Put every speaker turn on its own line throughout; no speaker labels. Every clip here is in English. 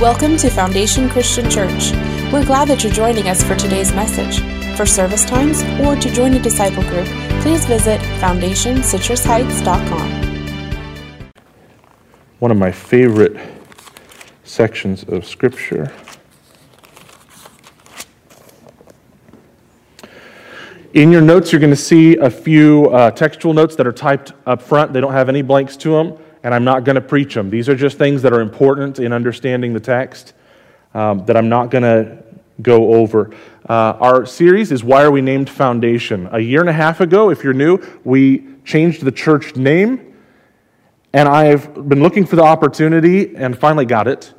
Welcome to Foundation Christian Church. We're glad that you're joining us for today's message. For service times or to join a disciple group, please visit foundationcitrusheights.com.
One of my favorite sections of Scripture. In your notes, you're going to see a few uh, textual notes that are typed up front. They don't have any blanks to them and I'm not going to preach them. These are just things that are important in understanding the text um, that I'm not going to go over. Uh, our series is Why Are We Named Foundation? A year and a half ago, if you're new, we changed the church name, and I've been looking for the opportunity and finally got it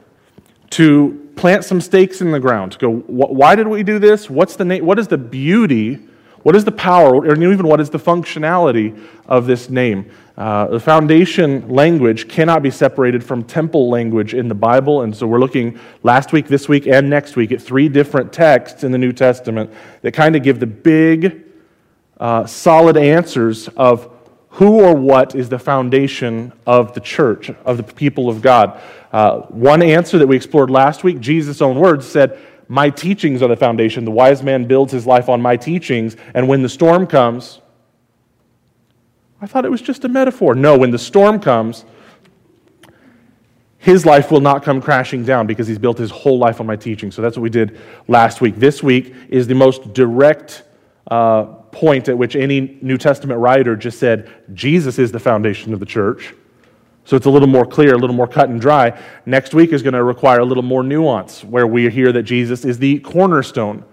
to plant some stakes in the ground. To go, why did we do this? What's the name? What is the beauty? What is the power, or even what is the functionality of this name? Uh, the foundation language cannot be separated from temple language in the Bible, and so we're looking last week, this week, and next week at three different texts in the New Testament that kind of give the big, uh, solid answers of who or what is the foundation of the church, of the people of God. Uh, one answer that we explored last week, Jesus' own words, said, My teachings are the foundation. The wise man builds his life on my teachings, and when the storm comes, I thought it was just a metaphor. No, when the storm comes, his life will not come crashing down because he's built his whole life on my teaching. So that's what we did last week. This week is the most direct uh, point at which any New Testament writer just said, Jesus is the foundation of the church. So it's a little more clear, a little more cut and dry. Next week is going to require a little more nuance, where we hear that Jesus is the cornerstone.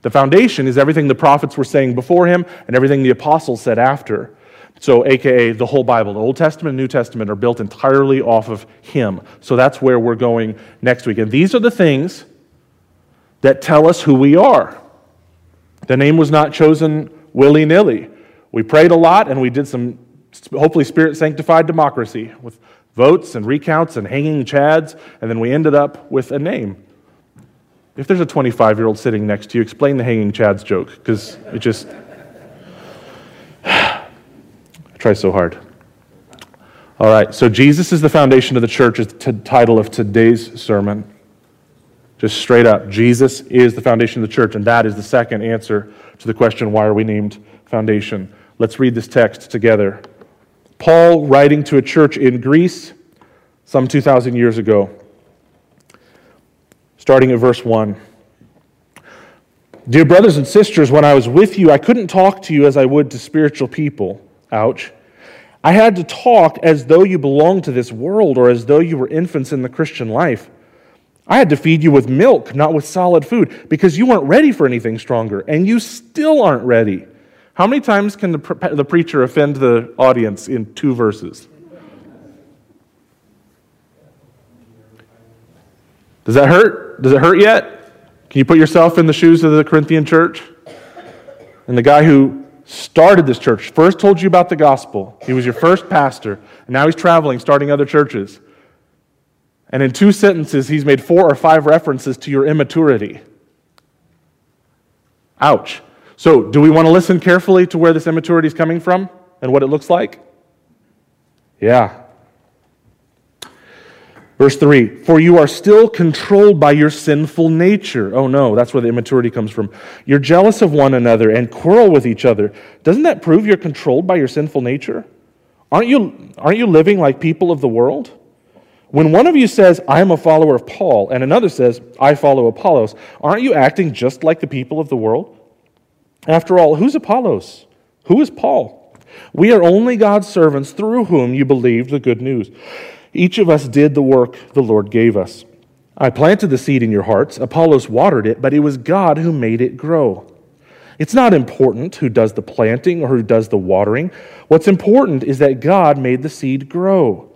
The foundation is everything the prophets were saying before him and everything the apostles said after. So, AKA the whole Bible, the Old Testament and New Testament are built entirely off of Him. So, that's where we're going next week. And these are the things that tell us who we are. The name was not chosen willy nilly. We prayed a lot and we did some, hopefully, spirit sanctified democracy with votes and recounts and hanging chads, and then we ended up with a name. If there's a 25 year old sitting next to you, explain the hanging chads joke, because it just. Try so hard. All right, so Jesus is the foundation of the church, is the title of today's sermon. Just straight up, Jesus is the foundation of the church, and that is the second answer to the question, why are we named foundation? Let's read this text together. Paul, writing to a church in Greece some 2,000 years ago, starting at verse 1. Dear brothers and sisters, when I was with you, I couldn't talk to you as I would to spiritual people Ouch. I had to talk as though you belonged to this world or as though you were infants in the Christian life. I had to feed you with milk, not with solid food, because you weren't ready for anything stronger, and you still aren't ready. How many times can the, pre- the preacher offend the audience in two verses? Does that hurt? Does it hurt yet? Can you put yourself in the shoes of the Corinthian church? And the guy who started this church, first told you about the gospel. He was your first pastor, and now he's traveling, starting other churches. And in two sentences, he's made four or five references to your immaturity. Ouch. So, do we want to listen carefully to where this immaturity is coming from and what it looks like? Yeah. Verse 3 For you are still controlled by your sinful nature. Oh no, that's where the immaturity comes from. You're jealous of one another and quarrel with each other. Doesn't that prove you're controlled by your sinful nature? Aren't you, aren't you living like people of the world? When one of you says, I am a follower of Paul, and another says, I follow Apollos, aren't you acting just like the people of the world? After all, who's Apollos? Who is Paul? We are only God's servants through whom you believed the good news. Each of us did the work the Lord gave us. I planted the seed in your hearts, Apollos watered it, but it was God who made it grow. It's not important who does the planting or who does the watering. What's important is that God made the seed grow.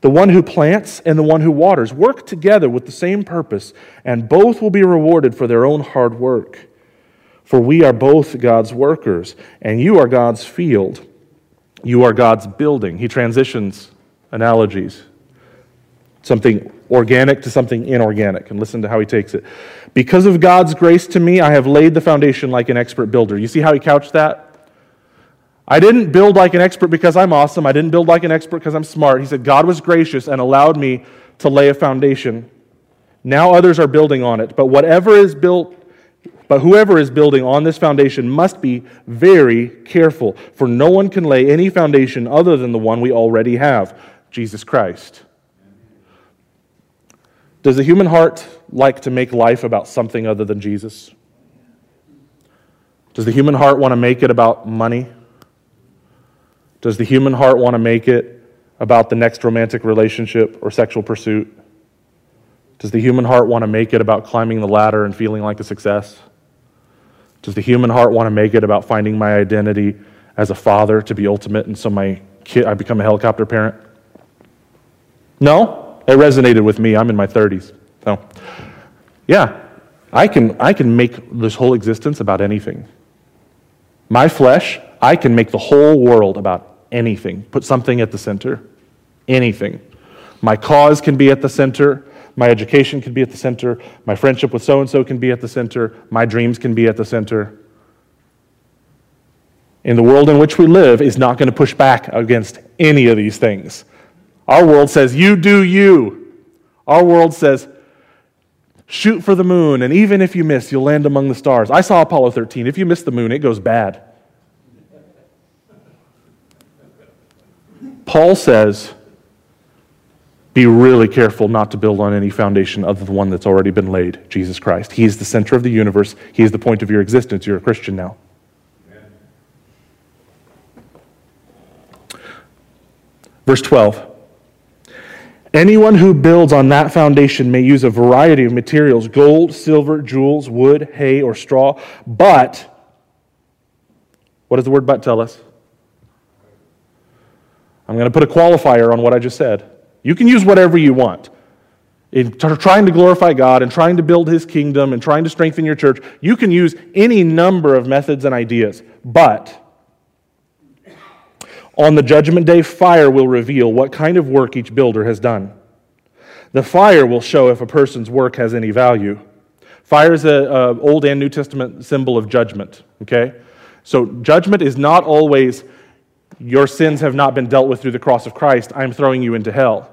The one who plants and the one who waters work together with the same purpose, and both will be rewarded for their own hard work. For we are both God's workers, and you are God's field. You are God's building. He transitions analogies something organic to something inorganic. And listen to how he takes it. Because of God's grace to me, I have laid the foundation like an expert builder. You see how he couched that? I didn't build like an expert because I'm awesome. I didn't build like an expert because I'm smart. He said, God was gracious and allowed me to lay a foundation. Now others are building on it, but whatever is built but whoever is building on this foundation must be very careful, for no one can lay any foundation other than the one we already have, Jesus Christ. Does the human heart like to make life about something other than Jesus? Does the human heart want to make it about money? Does the human heart want to make it about the next romantic relationship or sexual pursuit? Does the human heart want to make it about climbing the ladder and feeling like a success? Does the human heart want to make it about finding my identity as a father to be ultimate and so my kid I become a helicopter parent? No, it resonated with me. I'm in my 30s. So, yeah, I can, I can make this whole existence about anything. My flesh, I can make the whole world about anything. Put something at the center. Anything. My cause can be at the center. My education can be at the center. My friendship with so and so can be at the center. My dreams can be at the center. In the world in which we live is not going to push back against any of these things. Our world says, You do you. Our world says, Shoot for the moon, and even if you miss, you'll land among the stars. I saw Apollo 13. If you miss the moon, it goes bad. Paul says, be really careful not to build on any foundation other than the one that's already been laid Jesus Christ. He is the center of the universe, He is the point of your existence. You're a Christian now. Verse 12. Anyone who builds on that foundation may use a variety of materials gold, silver, jewels, wood, hay, or straw. But, what does the word but tell us? I'm going to put a qualifier on what I just said. You can use whatever you want. In trying to glorify God and trying to build His kingdom and trying to strengthen your church, you can use any number of methods and ideas. But on the judgment day, fire will reveal what kind of work each builder has done. The fire will show if a person's work has any value. Fire is an Old and New Testament symbol of judgment, okay? So judgment is not always your sins have not been dealt with through the cross of Christ, I'm throwing you into hell.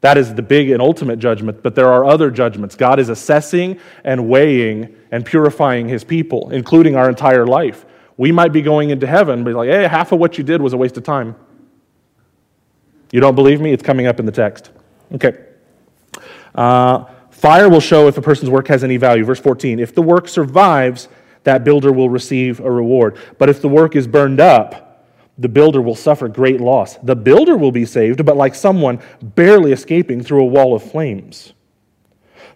That is the big and ultimate judgment, but there are other judgments. God is assessing and weighing and purifying his people, including our entire life. We might be going into heaven, but like, hey, half of what you did was a waste of time. You don't believe me? It's coming up in the text. Okay. Uh, fire will show if a person's work has any value. Verse 14 If the work survives, that builder will receive a reward. But if the work is burned up, the builder will suffer great loss. The builder will be saved, but like someone barely escaping through a wall of flames.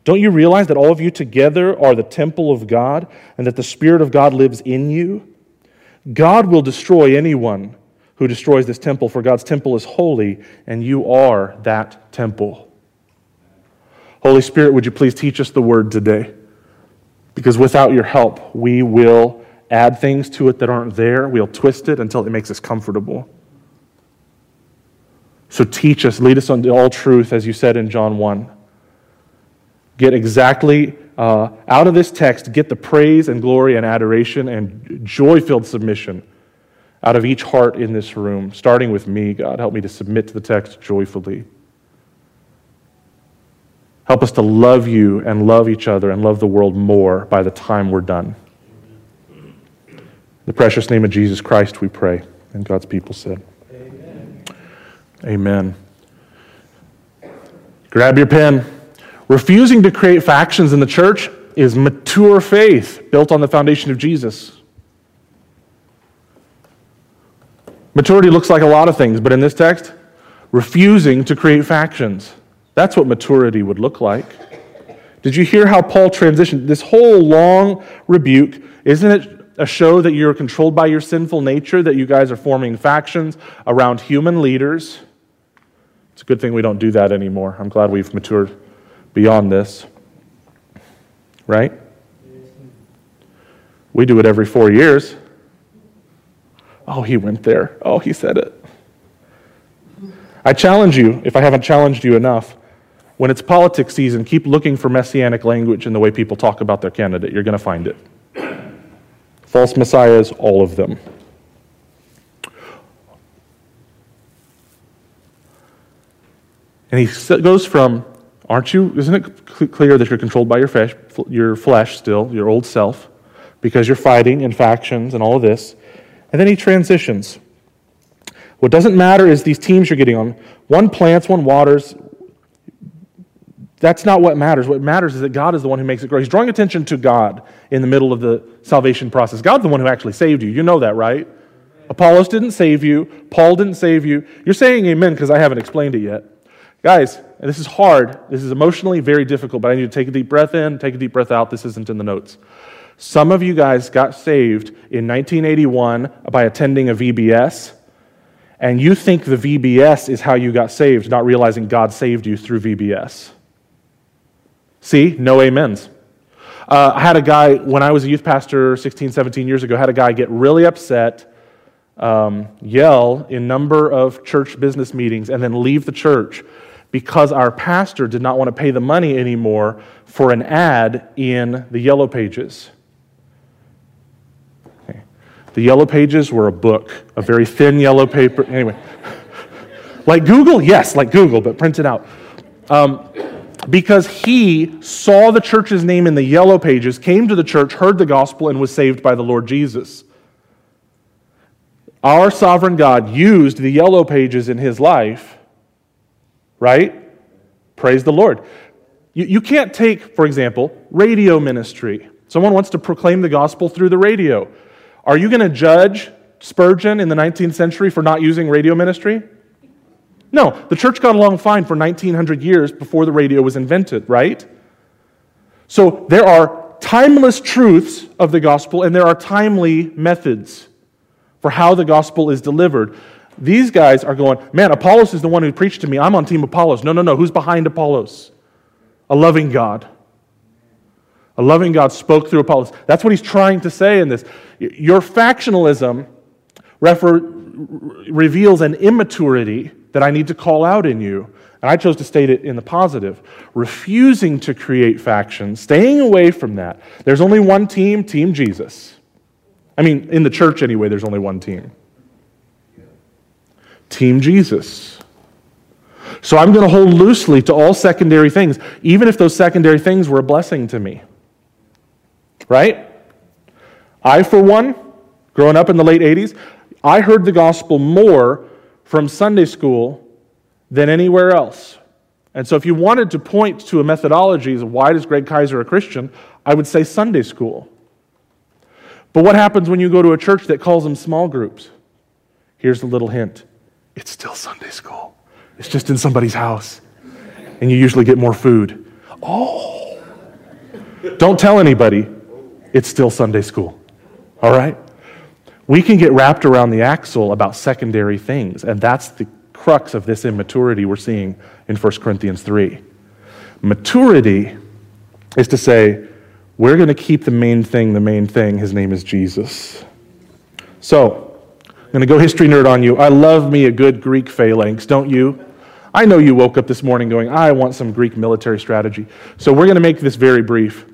Don't you realize that all of you together are the temple of God and that the Spirit of God lives in you? God will destroy anyone who destroys this temple, for God's temple is holy, and you are that temple. Holy Spirit, would you please teach us the word today? Because without your help, we will add things to it that aren't there. We'll twist it until it makes us comfortable. So teach us, lead us unto all truth, as you said in John 1. Get exactly uh, out of this text, get the praise and glory and adoration and joy filled submission out of each heart in this room, starting with me. God, help me to submit to the text joyfully. Help us to love you and love each other and love the world more by the time we're done the precious name of Jesus Christ, we pray. And God's people said, Amen. Amen. Grab your pen. Refusing to create factions in the church is mature faith built on the foundation of Jesus. Maturity looks like a lot of things, but in this text, refusing to create factions. That's what maturity would look like. Did you hear how Paul transitioned? This whole long rebuke, isn't it a show that you're controlled by your sinful nature, that you guys are forming factions around human leaders. It's a good thing we don't do that anymore. I'm glad we've matured beyond this. Right? We do it every four years. Oh, he went there. Oh, he said it. I challenge you, if I haven't challenged you enough, when it's politics season, keep looking for messianic language in the way people talk about their candidate. You're going to find it. False messiahs, all of them. And he goes from Aren't you? Isn't it clear that you're controlled by your flesh, your flesh still, your old self, because you're fighting in factions and all of this? And then he transitions. What doesn't matter is these teams you're getting on. One plants, one waters. That's not what matters. What matters is that God is the one who makes it grow. He's drawing attention to God in the middle of the salvation process. God's the one who actually saved you. You know that, right? Apollos didn't save you. Paul didn't save you. You're saying amen because I haven't explained it yet. Guys, and this is hard. This is emotionally very difficult, but I need to take a deep breath in, take a deep breath out. This isn't in the notes. Some of you guys got saved in 1981 by attending a VBS, and you think the VBS is how you got saved, not realizing God saved you through VBS. See, no amens. Uh, I had a guy, when I was a youth pastor 16, 17 years ago, had a guy get really upset, um, yell in number of church business meetings, and then leave the church because our pastor did not want to pay the money anymore for an ad in the yellow pages. Okay. The yellow pages were a book, a very thin yellow paper. Anyway, like Google? Yes, like Google, but printed out. Um, because he saw the church's name in the yellow pages, came to the church, heard the gospel, and was saved by the Lord Jesus. Our sovereign God used the yellow pages in his life right? Praise the Lord. You, you can't take, for example, radio ministry. Someone wants to proclaim the gospel through the radio. Are you going to judge Spurgeon in the 19th century for not using radio ministry? No, the church got along fine for 1900 years before the radio was invented, right? So there are timeless truths of the gospel and there are timely methods for how the gospel is delivered. These guys are going, man, Apollos is the one who preached to me. I'm on team Apollos. No, no, no. Who's behind Apollos? A loving God. A loving God spoke through Apollos. That's what he's trying to say in this. Your factionalism refer, reveals an immaturity that I need to call out in you. And I chose to state it in the positive. Refusing to create factions, staying away from that. There's only one team, Team Jesus. I mean, in the church anyway, there's only one team. Team Jesus. So I'm going to hold loosely to all secondary things, even if those secondary things were a blessing to me. Right? I, for one, growing up in the late 80s, I heard the gospel more from Sunday school than anywhere else. And so if you wanted to point to a methodology as why is Greg Kaiser a Christian, I would say Sunday school. But what happens when you go to a church that calls them small groups? Here's a little hint it's still Sunday school. It's just in somebody's house. And you usually get more food. Oh. Don't tell anybody. It's still Sunday school. All right? We can get wrapped around the axle about secondary things, and that's the crux of this immaturity we're seeing in 1 Corinthians 3. Maturity is to say, we're going to keep the main thing the main thing. His name is Jesus. So, going to go history nerd on you. I love me a good Greek phalanx, don't you? I know you woke up this morning going, I want some Greek military strategy. So we're going to make this very brief.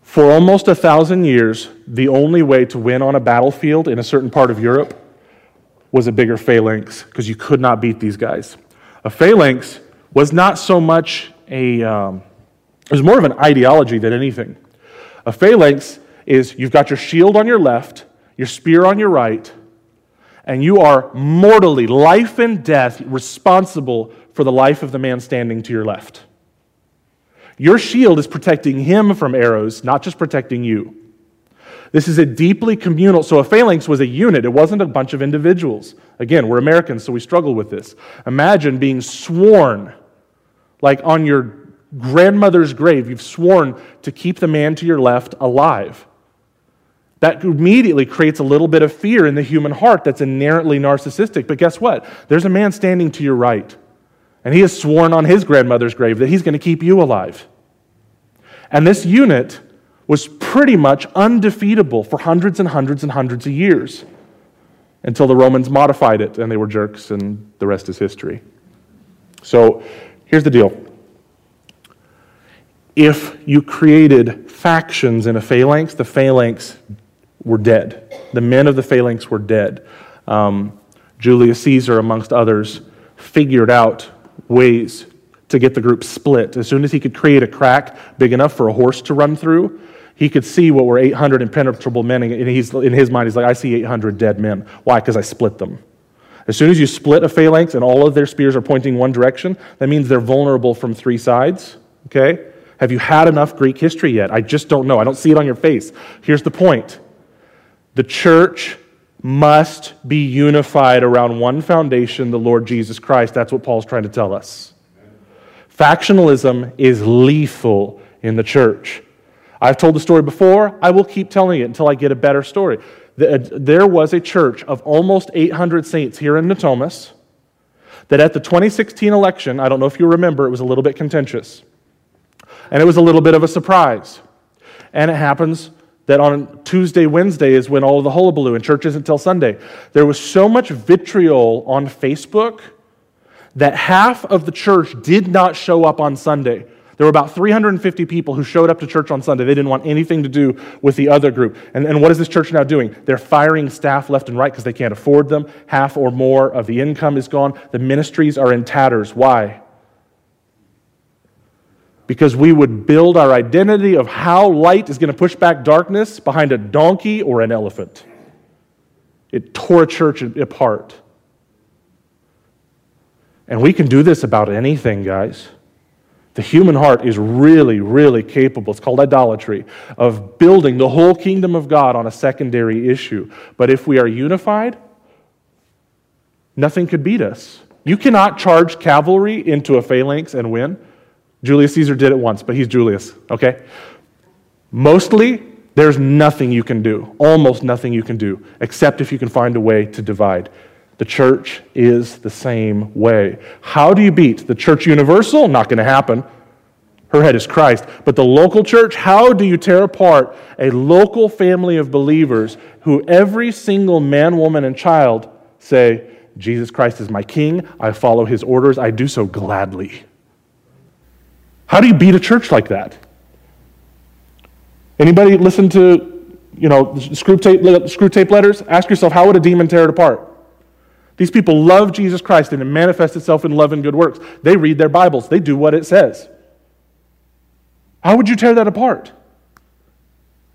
For almost a thousand years, the only way to win on a battlefield in a certain part of Europe was a bigger phalanx because you could not beat these guys. A phalanx was not so much a, um, it was more of an ideology than anything. A phalanx is you've got your shield on your left your spear on your right, and you are mortally, life and death, responsible for the life of the man standing to your left. Your shield is protecting him from arrows, not just protecting you. This is a deeply communal. So a phalanx was a unit, it wasn't a bunch of individuals. Again, we're Americans, so we struggle with this. Imagine being sworn, like on your grandmother's grave, you've sworn to keep the man to your left alive that immediately creates a little bit of fear in the human heart that's inherently narcissistic. But guess what? There's a man standing to your right, and he has sworn on his grandmother's grave that he's going to keep you alive. And this unit was pretty much undefeatable for hundreds and hundreds and hundreds of years until the Romans modified it and they were jerks, and the rest is history. So here's the deal if you created factions in a phalanx, the phalanx were dead. The men of the phalanx were dead. Um, Julius Caesar, amongst others, figured out ways to get the group split. As soon as he could create a crack big enough for a horse to run through, he could see what were 800 impenetrable men, and he's, in his mind, he's like, I see 800 dead men. Why? Because I split them. As soon as you split a phalanx and all of their spears are pointing one direction, that means they're vulnerable from three sides. Okay? Have you had enough Greek history yet? I just don't know. I don't see it on your face. Here's the point the church must be unified around one foundation, the Lord Jesus Christ. That's what Paul's trying to tell us. Factionalism is lethal in the church. I've told the story before. I will keep telling it until I get a better story. Uh, there was a church of almost 800 saints here in Natomas that at the 2016 election, I don't know if you remember, it was a little bit contentious. And it was a little bit of a surprise. And it happens that on Tuesday, Wednesday is when all of the hullabaloo, and church isn't until Sunday. There was so much vitriol on Facebook that half of the church did not show up on Sunday. There were about 350 people who showed up to church on Sunday. They didn't want anything to do with the other group. And, and what is this church now doing? They're firing staff left and right because they can't afford them. Half or more of the income is gone. The ministries are in tatters. Why? Because we would build our identity of how light is going to push back darkness behind a donkey or an elephant. It tore a church apart. And we can do this about anything, guys. The human heart is really, really capable. It's called idolatry, of building the whole kingdom of God on a secondary issue. But if we are unified, nothing could beat us. You cannot charge cavalry into a phalanx and win. Julius Caesar did it once, but he's Julius, okay? Mostly, there's nothing you can do, almost nothing you can do, except if you can find a way to divide. The church is the same way. How do you beat the church universal? Not going to happen. Her head is Christ. But the local church, how do you tear apart a local family of believers who every single man, woman, and child say, Jesus Christ is my king. I follow his orders. I do so gladly. How do you beat a church like that? Anybody listen to, you know, Screwtape, Screwtape letters? Ask yourself, how would a demon tear it apart? These people love Jesus Christ and it manifests itself in love and good works. They read their Bibles, they do what it says. How would you tear that apart?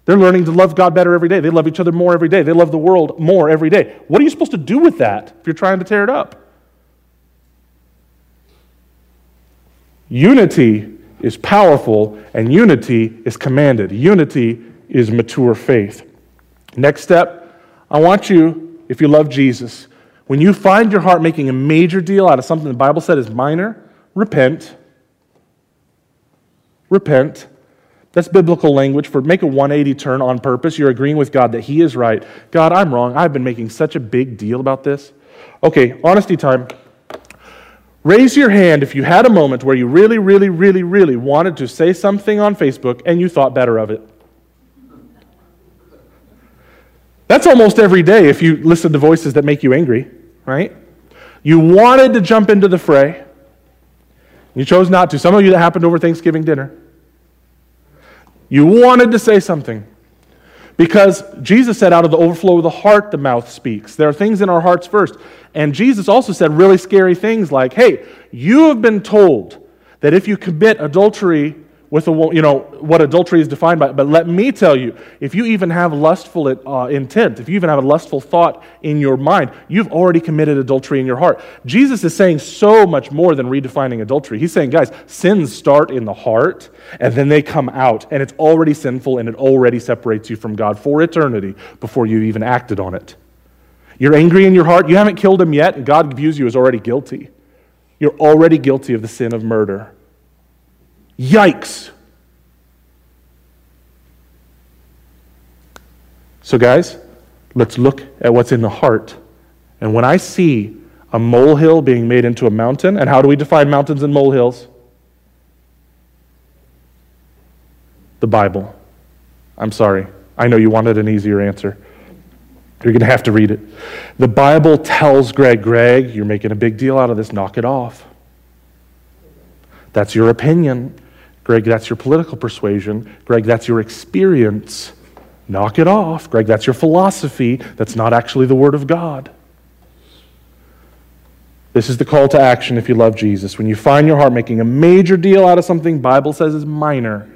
They're learning to love God better every day. They love each other more every day. They love the world more every day. What are you supposed to do with that if you're trying to tear it up? Unity is powerful and unity is commanded. Unity is mature faith. Next step, I want you, if you love Jesus, when you find your heart making a major deal out of something the Bible said is minor, repent. Repent. That's biblical language for make a 180 turn on purpose. You're agreeing with God that He is right. God, I'm wrong. I've been making such a big deal about this. Okay, honesty time. Raise your hand if you had a moment where you really, really, really, really wanted to say something on Facebook and you thought better of it. That's almost every day if you listen to voices that make you angry, right? You wanted to jump into the fray. You chose not to. Some of you that happened over Thanksgiving dinner. You wanted to say something. Because Jesus said, out of the overflow of the heart, the mouth speaks. There are things in our hearts first. And Jesus also said really scary things like, hey, you have been told that if you commit adultery with a you know what adultery is defined by but let me tell you if you even have lustful uh, intent if you even have a lustful thought in your mind you've already committed adultery in your heart. Jesus is saying so much more than redefining adultery. He's saying guys sins start in the heart and then they come out and it's already sinful and it already separates you from god for eternity before you even acted on it. You're angry in your heart. You haven't killed him yet and god views you as already guilty. You're already guilty of the sin of murder Yikes. So, guys, let's look at what's in the heart. And when I see a molehill being made into a mountain, and how do we define mountains and molehills? The Bible. I'm sorry. I know you wanted an easier answer. You're going to have to read it. The Bible tells Greg, Greg, you're making a big deal out of this, knock it off. That's your opinion. Greg, that's your political persuasion. Greg, that's your experience. Knock it off. Greg, that's your philosophy. That's not actually the Word of God. This is the call to action if you love Jesus. When you find your heart making a major deal out of something Bible says is minor,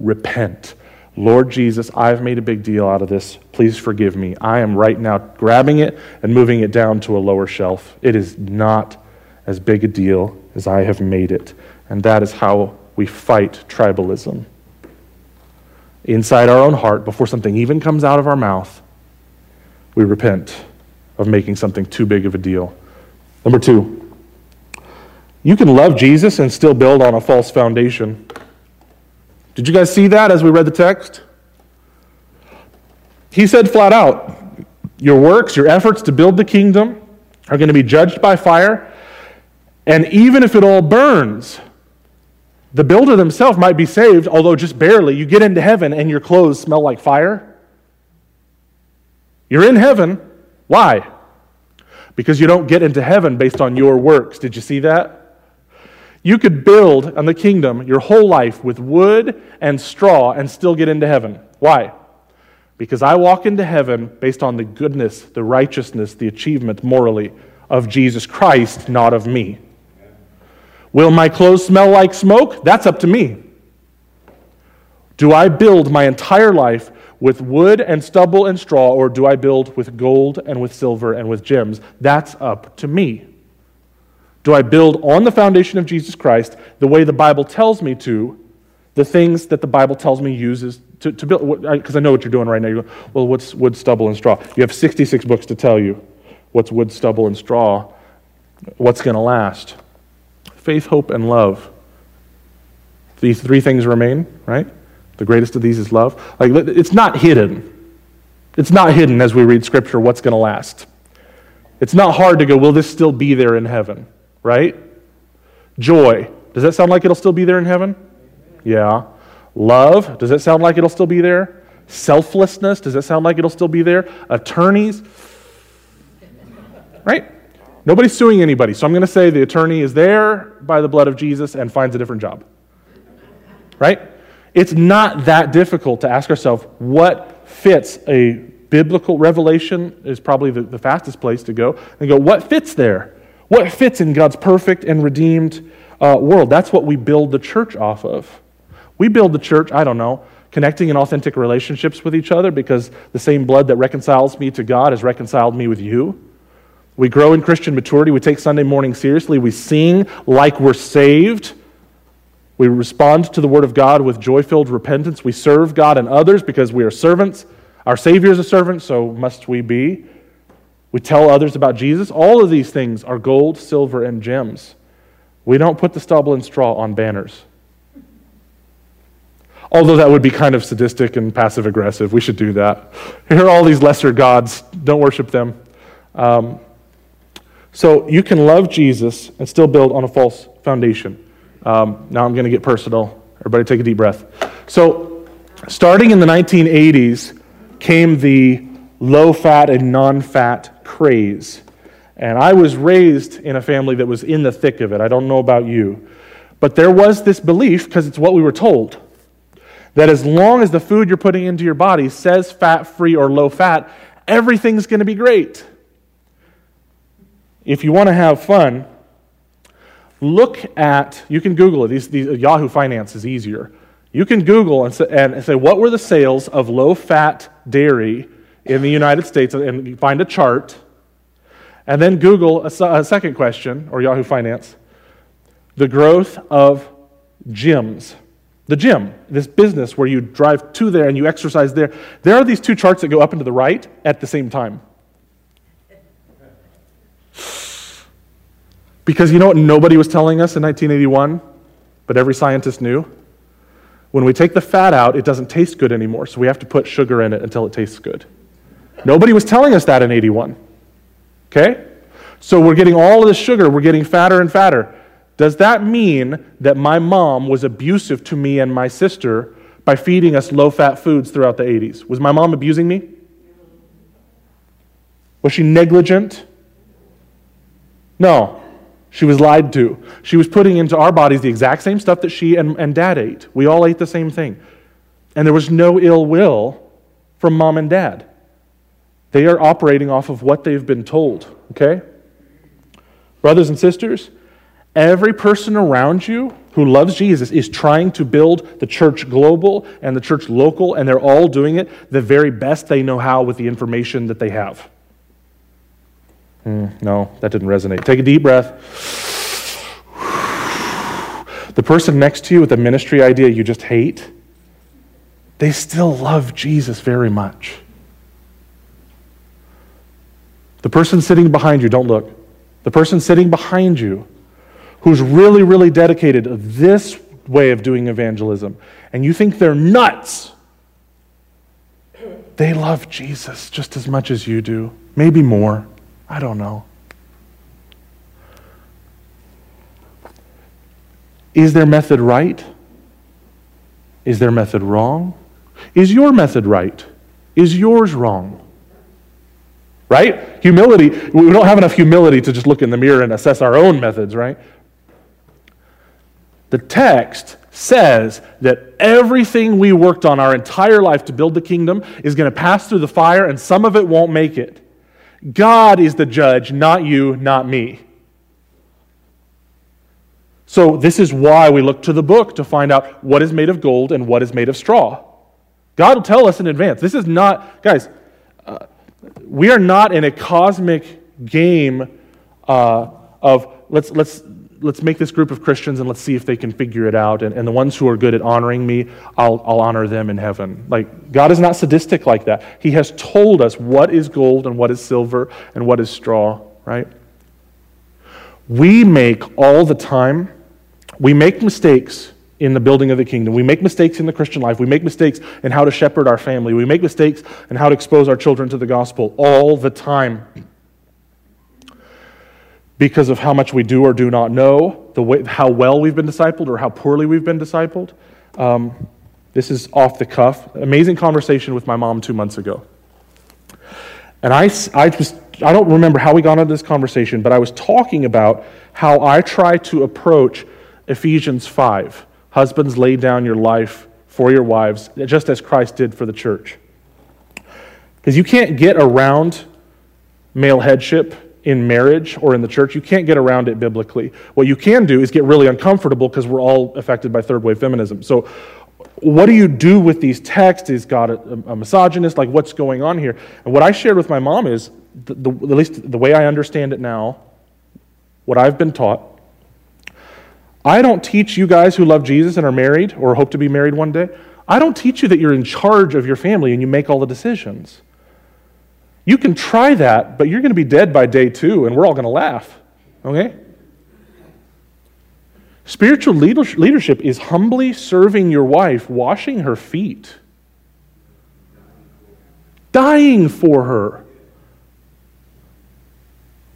repent. Lord Jesus, I've made a big deal out of this. Please forgive me. I am right now grabbing it and moving it down to a lower shelf. It is not as big a deal as I have made it. And that is how we fight tribalism. Inside our own heart, before something even comes out of our mouth, we repent of making something too big of a deal. Number two, you can love Jesus and still build on a false foundation. Did you guys see that as we read the text? He said flat out, Your works, your efforts to build the kingdom are going to be judged by fire. And even if it all burns, the builder himself might be saved, although just barely. You get into heaven and your clothes smell like fire. You're in heaven. Why? Because you don't get into heaven based on your works. Did you see that? You could build on the kingdom your whole life with wood and straw and still get into heaven. Why? Because I walk into heaven based on the goodness, the righteousness, the achievement morally of Jesus Christ, not of me. Will my clothes smell like smoke? That's up to me. Do I build my entire life with wood and stubble and straw, or do I build with gold and with silver and with gems? That's up to me. Do I build on the foundation of Jesus Christ the way the Bible tells me to, the things that the Bible tells me uses to, to build? Because I know what you're doing right now. You go, well, what's wood, stubble, and straw? You have 66 books to tell you what's wood, stubble, and straw, what's going to last. Faith, hope, and love. These three things remain, right? The greatest of these is love. Like, it's not hidden. It's not hidden as we read Scripture what's going to last. It's not hard to go, will this still be there in heaven? right? Joy. Does that sound like it'll still be there in heaven? Yeah. Love. Does that sound like it'll still be there? Selflessness. Does that sound like it'll still be there? Attorneys. Right? Nobody's suing anybody. So I'm going to say the attorney is there by the blood of Jesus and finds a different job. Right? It's not that difficult to ask ourselves what fits a biblical revelation is probably the, the fastest place to go and go, what fits there? What fits in God's perfect and redeemed uh, world? That's what we build the church off of. We build the church, I don't know, connecting in authentic relationships with each other because the same blood that reconciles me to God has reconciled me with you. We grow in Christian maturity. We take Sunday morning seriously. We sing like we're saved. We respond to the Word of God with joy filled repentance. We serve God and others because we are servants. Our Savior is a servant, so must we be. We tell others about Jesus. All of these things are gold, silver, and gems. We don't put the stubble and straw on banners. Although that would be kind of sadistic and passive aggressive. We should do that. Here are all these lesser gods. Don't worship them. Um, so you can love Jesus and still build on a false foundation. Um, now I'm going to get personal. Everybody take a deep breath. So, starting in the 1980s came the low fat and non fat craze. And I was raised in a family that was in the thick of it. I don't know about you. But there was this belief, because it's what we were told, that as long as the food you're putting into your body says fat free or low fat, everything's going to be great. If you want to have fun, look at, you can Google it. These, these, Yahoo Finance is easier. You can Google and say, and say, what were the sales of low fat dairy in the United States and find a chart, and then Google a, a second question, or Yahoo Finance, the growth of gyms. The gym, this business where you drive to there and you exercise there. There are these two charts that go up and to the right at the same time. Because you know what nobody was telling us in 1981, but every scientist knew? When we take the fat out, it doesn't taste good anymore, so we have to put sugar in it until it tastes good. Nobody was telling us that in 81. Okay? So we're getting all of this sugar, we're getting fatter and fatter. Does that mean that my mom was abusive to me and my sister by feeding us low fat foods throughout the 80s? Was my mom abusing me? Was she negligent? No. She was lied to. She was putting into our bodies the exact same stuff that she and, and dad ate. We all ate the same thing. And there was no ill will from mom and dad. They are operating off of what they've been told, okay? Brothers and sisters, every person around you who loves Jesus is trying to build the church global and the church local, and they're all doing it the very best they know how with the information that they have. Mm, no, that didn't resonate. Take a deep breath. The person next to you with the ministry idea you just hate, they still love Jesus very much. The person sitting behind you, don't look. The person sitting behind you who's really, really dedicated to this way of doing evangelism, and you think they're nuts, they love Jesus just as much as you do, maybe more. I don't know. Is their method right? Is their method wrong? Is your method right? Is yours wrong? Right? Humility, we don't have enough humility to just look in the mirror and assess our own methods, right? The text says that everything we worked on our entire life to build the kingdom is going to pass through the fire and some of it won't make it. God is the judge, not you, not me. So, this is why we look to the book to find out what is made of gold and what is made of straw. God will tell us in advance. This is not, guys, uh, we are not in a cosmic game uh, of let's, let's, let's make this group of Christians and let's see if they can figure it out. And, and the ones who are good at honoring me, I'll, I'll honor them in heaven. Like, God is not sadistic like that. He has told us what is gold and what is silver and what is straw, right? We make all the time, we make mistakes in the building of the kingdom. We make mistakes in the Christian life. We make mistakes in how to shepherd our family. We make mistakes in how to expose our children to the gospel all the time because of how much we do or do not know, the way, how well we've been discipled or how poorly we've been discipled. Um, this is off the cuff. Amazing conversation with my mom two months ago. And I, I, just, I don't remember how we got into this conversation, but I was talking about how I try to approach Ephesians 5. Husbands, lay down your life for your wives, just as Christ did for the church. Because you can't get around male headship in marriage or in the church. You can't get around it biblically. What you can do is get really uncomfortable because we're all affected by third wave feminism. So, what do you do with these texts? Is God a, a misogynist? Like, what's going on here? And what I shared with my mom is, the, the, at least the way I understand it now, what I've been taught. I don't teach you guys who love Jesus and are married or hope to be married one day. I don't teach you that you're in charge of your family and you make all the decisions. You can try that, but you're going to be dead by day two, and we're all going to laugh. Okay? Spiritual leadership is humbly serving your wife, washing her feet, dying for her.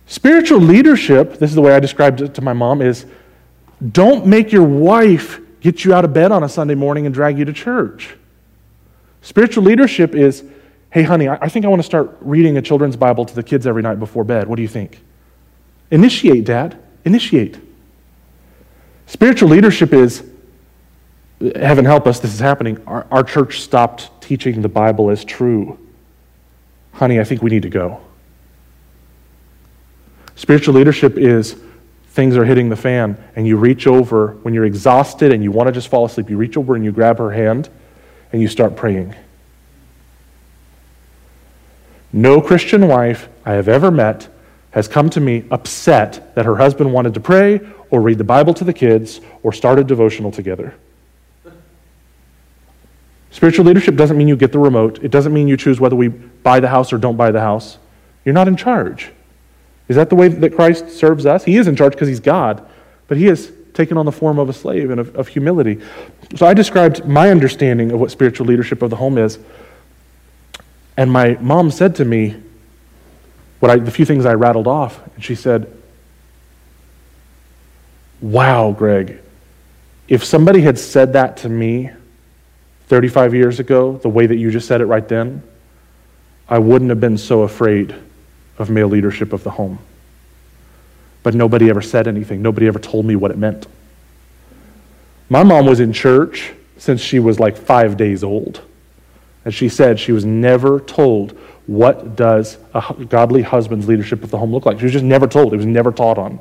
Spiritual leadership, this is the way I described it to my mom, is don't make your wife get you out of bed on a Sunday morning and drag you to church. Spiritual leadership is Hey, honey, I think I want to start reading a children's Bible to the kids every night before bed. What do you think? Initiate, Dad. Initiate. Spiritual leadership is, heaven help us, this is happening. Our, our church stopped teaching the Bible as true. Honey, I think we need to go. Spiritual leadership is things are hitting the fan, and you reach over when you're exhausted and you want to just fall asleep. You reach over and you grab her hand and you start praying. No Christian wife I have ever met has come to me upset that her husband wanted to pray or read the Bible to the kids or start a devotional together. Spiritual leadership doesn't mean you get the remote. It doesn't mean you choose whether we buy the house or don't buy the house. You're not in charge. Is that the way that Christ serves us? He is in charge because he's God, but he has taken on the form of a slave and of, of humility. So I described my understanding of what spiritual leadership of the home is and my mom said to me, what I, the few things I rattled off, and she said, Wow, Greg, if somebody had said that to me 35 years ago, the way that you just said it right then, I wouldn't have been so afraid of male leadership of the home. But nobody ever said anything. Nobody ever told me what it meant. My mom was in church since she was like five days old. As she said, she was never told what does a godly husband's leadership of the home look like. She was just never told. It was never taught on.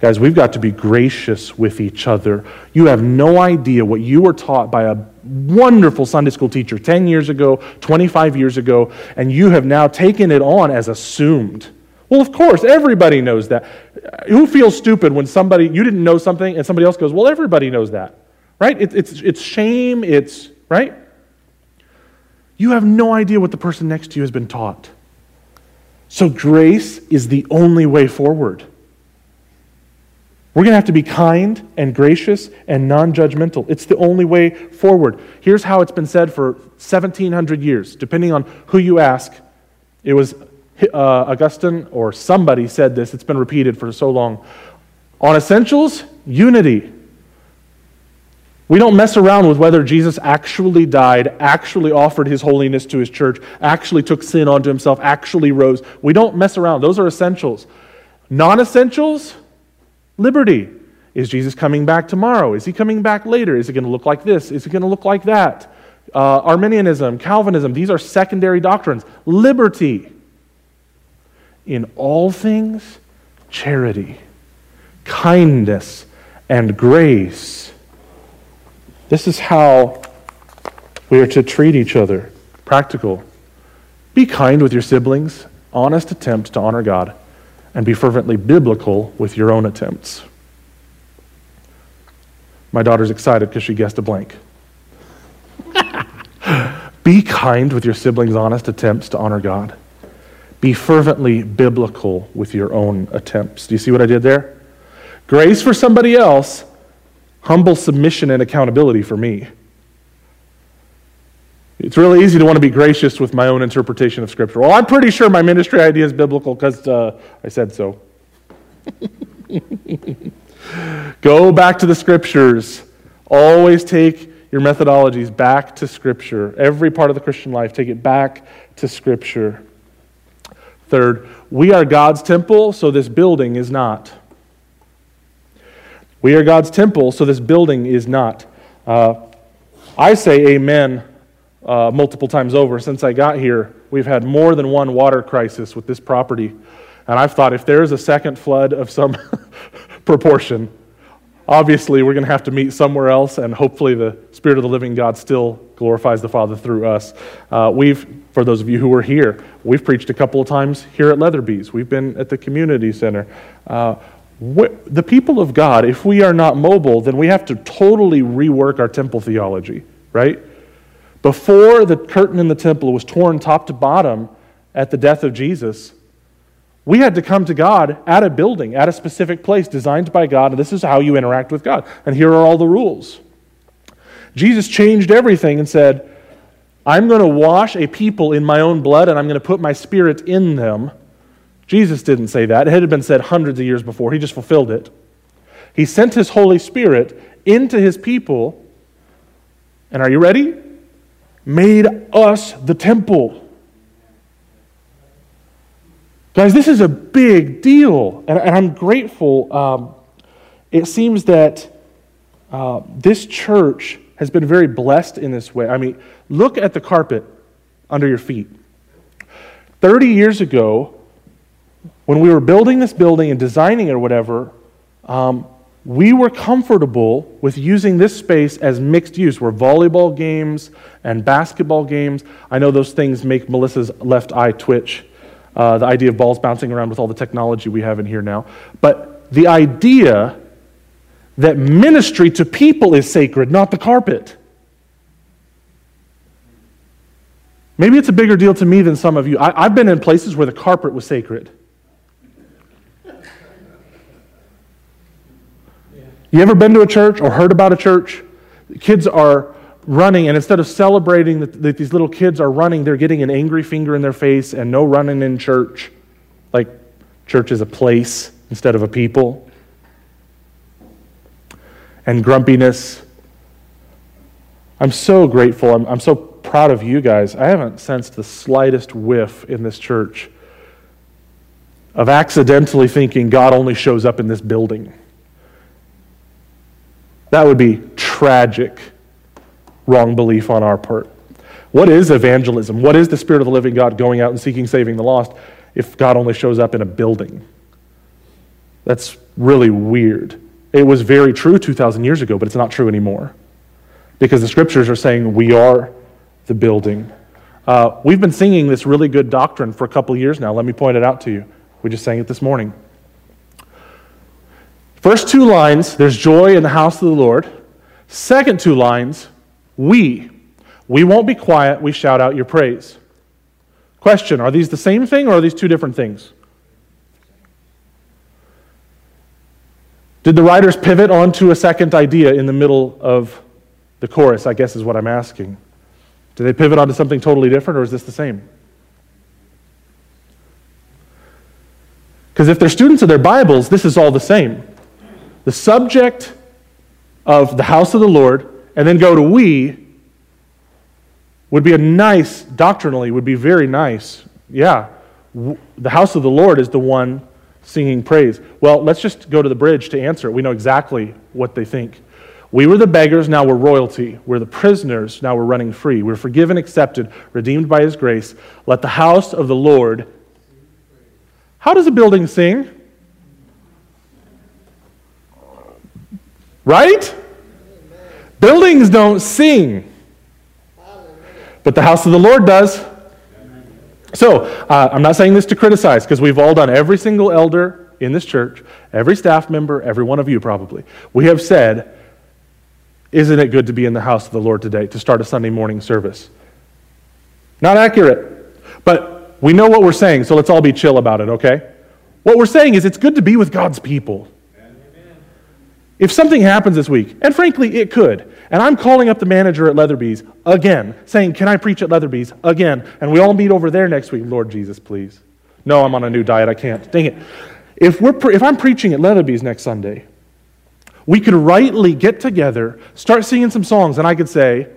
Guys, we've got to be gracious with each other. You have no idea what you were taught by a wonderful Sunday school teacher 10 years ago, 25 years ago, and you have now taken it on as assumed. Well, of course, everybody knows that. Who feels stupid when somebody, you didn't know something, and somebody else goes, Well, everybody knows that, right? It, it's, it's shame, it's, right? You have no idea what the person next to you has been taught. So, grace is the only way forward. We're going to have to be kind and gracious and non judgmental. It's the only way forward. Here's how it's been said for 1700 years, depending on who you ask. It was uh, Augustine or somebody said this, it's been repeated for so long. On essentials, unity. We don't mess around with whether Jesus actually died, actually offered his holiness to his church, actually took sin onto himself, actually rose. We don't mess around. Those are essentials. Non essentials, Liberty. Is Jesus coming back tomorrow? Is he coming back later? Is it going to look like this? Is it going to look like that? Uh, Arminianism, Calvinism, these are secondary doctrines. Liberty. In all things, charity, kindness, and grace. This is how we are to treat each other. Practical. Be kind with your siblings, honest attempt to honor God and be fervently biblical with your own attempts. My daughter's excited because she guessed a blank. be kind with your siblings' honest attempts to honor God. Be fervently biblical with your own attempts. Do you see what I did there? Grace for somebody else, humble submission and accountability for me. It's really easy to want to be gracious with my own interpretation of Scripture. Well, I'm pretty sure my ministry idea is biblical because uh, I said so. Go back to the Scriptures. Always take your methodologies back to Scripture. Every part of the Christian life, take it back to Scripture. Third, we are God's temple, so this building is not. We are God's temple, so this building is not. Uh, I say amen uh, multiple times over. Since I got here, we've had more than one water crisis with this property. And I've thought if there's a second flood of some proportion, obviously we're going to have to meet somewhere else, and hopefully the Spirit of the living God still glorifies the Father through us. Uh, we've, for those of you who were here, we've preached a couple of times here at Leatherby's. We've been at the community center. Uh, the people of God, if we are not mobile, then we have to totally rework our temple theology, right? Before the curtain in the temple was torn top to bottom at the death of Jesus, we had to come to God at a building, at a specific place designed by God, and this is how you interact with God. And here are all the rules. Jesus changed everything and said, I'm going to wash a people in my own blood and I'm going to put my spirit in them. Jesus didn't say that. It had been said hundreds of years before. He just fulfilled it. He sent his Holy Spirit into his people. And are you ready? made us the temple. Guys, this is a big deal, and, and I'm grateful. Um, it seems that uh, this church has been very blessed in this way. I mean, look at the carpet under your feet. 30 years ago, when we were building this building and designing it or whatever, um, we were comfortable with using this space as mixed use, where volleyball games and basketball games, I know those things make Melissa's left eye twitch. Uh, the idea of balls bouncing around with all the technology we have in here now. But the idea that ministry to people is sacred, not the carpet. Maybe it's a bigger deal to me than some of you. I, I've been in places where the carpet was sacred. You ever been to a church or heard about a church? Kids are running, and instead of celebrating that, that, these little kids are running, they're getting an angry finger in their face and no running in church. Like church is a place instead of a people. And grumpiness. I'm so grateful. I'm, I'm so proud of you guys. I haven't sensed the slightest whiff in this church of accidentally thinking God only shows up in this building. That would be tragic wrong belief on our part. What is evangelism? What is the Spirit of the living God going out and seeking saving the lost if God only shows up in a building? That's really weird. It was very true 2,000 years ago, but it's not true anymore. Because the scriptures are saying we are the building. Uh, we've been singing this really good doctrine for a couple years now. Let me point it out to you. We just sang it this morning. First two lines, there's joy in the house of the Lord. Second two lines, we. We won't be quiet, we shout out your praise. Question Are these the same thing or are these two different things? Did the writers pivot onto a second idea in the middle of the chorus? I guess is what I'm asking. Did they pivot onto something totally different or is this the same? Because if they're students of their Bibles, this is all the same. The subject of the house of the Lord, and then go to we, would be a nice, doctrinally, would be very nice. Yeah, the house of the Lord is the one singing praise. Well, let's just go to the bridge to answer it. We know exactly what they think. We were the beggars, now we're royalty. We're the prisoners, now we're running free. We're forgiven, accepted, redeemed by His grace. Let the house of the Lord. How does a building sing? Right? Buildings don't sing, but the house of the Lord does. So, uh, I'm not saying this to criticize because we've all done, every single elder in this church, every staff member, every one of you probably, we have said, Isn't it good to be in the house of the Lord today to start a Sunday morning service? Not accurate, but we know what we're saying, so let's all be chill about it, okay? What we're saying is it's good to be with God's people. If something happens this week, and frankly, it could, and I'm calling up the manager at Leatherby's again, saying, Can I preach at Leatherby's again? And we all meet over there next week. Lord Jesus, please. No, I'm on a new diet. I can't. Dang it. If, we're pre- if I'm preaching at Leatherby's next Sunday, we could rightly get together, start singing some songs, and I could say,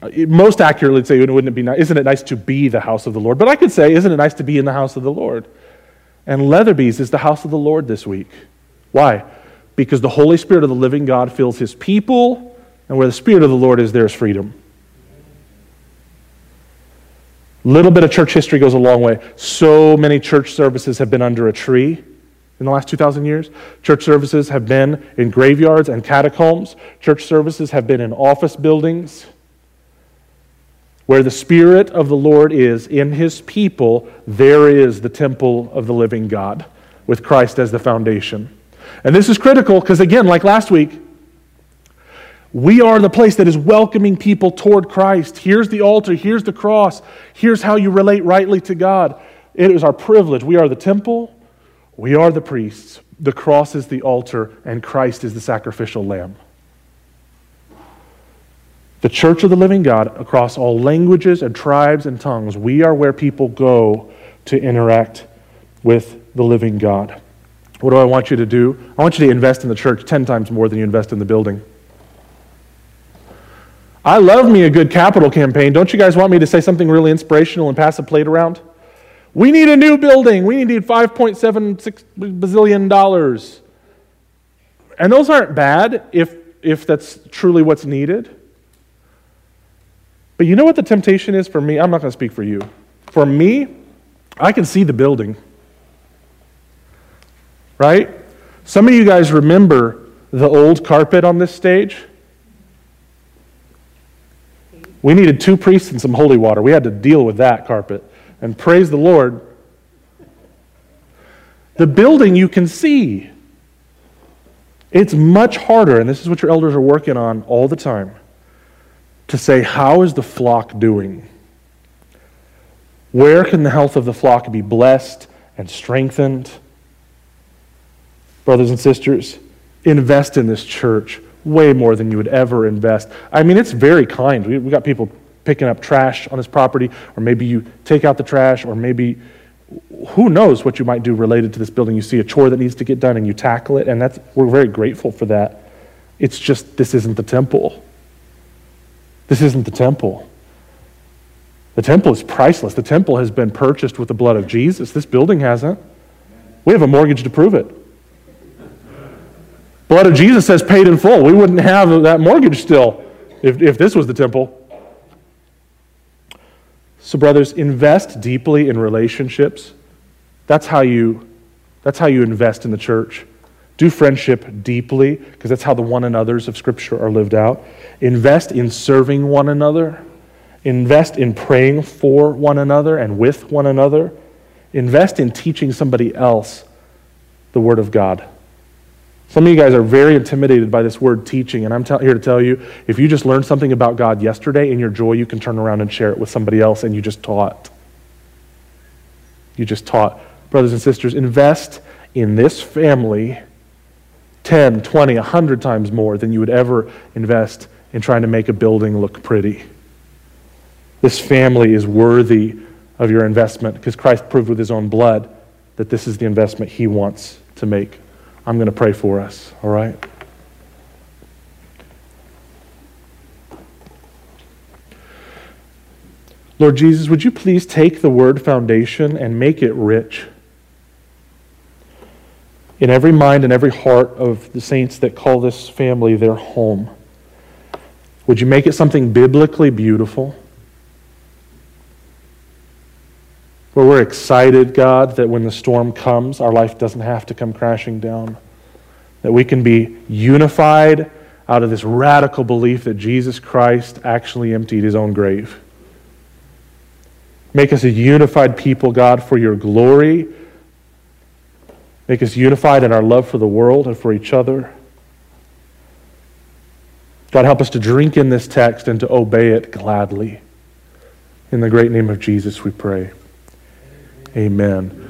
uh, most accurately say, wouldn't it be nice, isn't it nice to be the house of the Lord? But I could say, isn't it nice to be in the house of the Lord? And Leatherby's is the house of the Lord this week. Why? Because the Holy Spirit of the living God fills his people, and where the Spirit of the Lord is, there's freedom. Little bit of church history goes a long way. So many church services have been under a tree in the last 2,000 years. Church services have been in graveyards and catacombs. Church services have been in office buildings. Where the Spirit of the Lord is in his people, there is the temple of the living God, with Christ as the foundation. And this is critical because, again, like last week, we are the place that is welcoming people toward Christ. Here's the altar, here's the cross, here's how you relate rightly to God. It is our privilege. We are the temple, we are the priests. The cross is the altar, and Christ is the sacrificial lamb. The church of the living God, across all languages and tribes and tongues, we are where people go to interact with the living God. What do I want you to do? I want you to invest in the church 10 times more than you invest in the building. I love me a good capital campaign. Don't you guys want me to say something really inspirational and pass a plate around? We need a new building. We need $5.76 bazillion dollars. And those aren't bad if, if that's truly what's needed. But you know what the temptation is for me? I'm not going to speak for you. For me, I can see the building right? Some of you guys remember the old carpet on this stage? We needed two priests and some holy water. We had to deal with that carpet. And praise the Lord. The building you can see. It's much harder, and this is what your elders are working on all the time, to say, how is the flock doing? Where can the health of the flock be blessed and strengthened? Brothers and sisters, invest in this church way more than you would ever invest. I mean, it's very kind. We, we got people picking up trash on this property, or maybe you take out the trash, or maybe who knows what you might do related to this building. You see a chore that needs to get done and you tackle it, and that's, we're very grateful for that. It's just this isn't the temple. This isn't the temple. The temple is priceless. The temple has been purchased with the blood of Jesus. This building hasn't. We have a mortgage to prove it. Blood of Jesus says paid in full. We wouldn't have that mortgage still if, if this was the temple. So, brothers, invest deeply in relationships. That's how you That's how you invest in the church. Do friendship deeply, because that's how the one another's of Scripture are lived out. Invest in serving one another. Invest in praying for one another and with one another. Invest in teaching somebody else the Word of God. Some of you guys are very intimidated by this word teaching, and I'm t- here to tell you if you just learned something about God yesterday in your joy, you can turn around and share it with somebody else, and you just taught. You just taught. Brothers and sisters, invest in this family 10, 20, 100 times more than you would ever invest in trying to make a building look pretty. This family is worthy of your investment because Christ proved with his own blood that this is the investment he wants to make. I'm going to pray for us, all right? Lord Jesus, would you please take the word foundation and make it rich? in every mind and every heart of the saints that call this family their home. Would you make it something biblically beautiful? Where we're excited, God, that when the storm comes, our life doesn't have to come crashing down. That we can be unified out of this radical belief that Jesus Christ actually emptied his own grave. Make us a unified people, God, for your glory Make us unified in our love for the world and for each other. God, help us to drink in this text and to obey it gladly. In the great name of Jesus, we pray. Amen.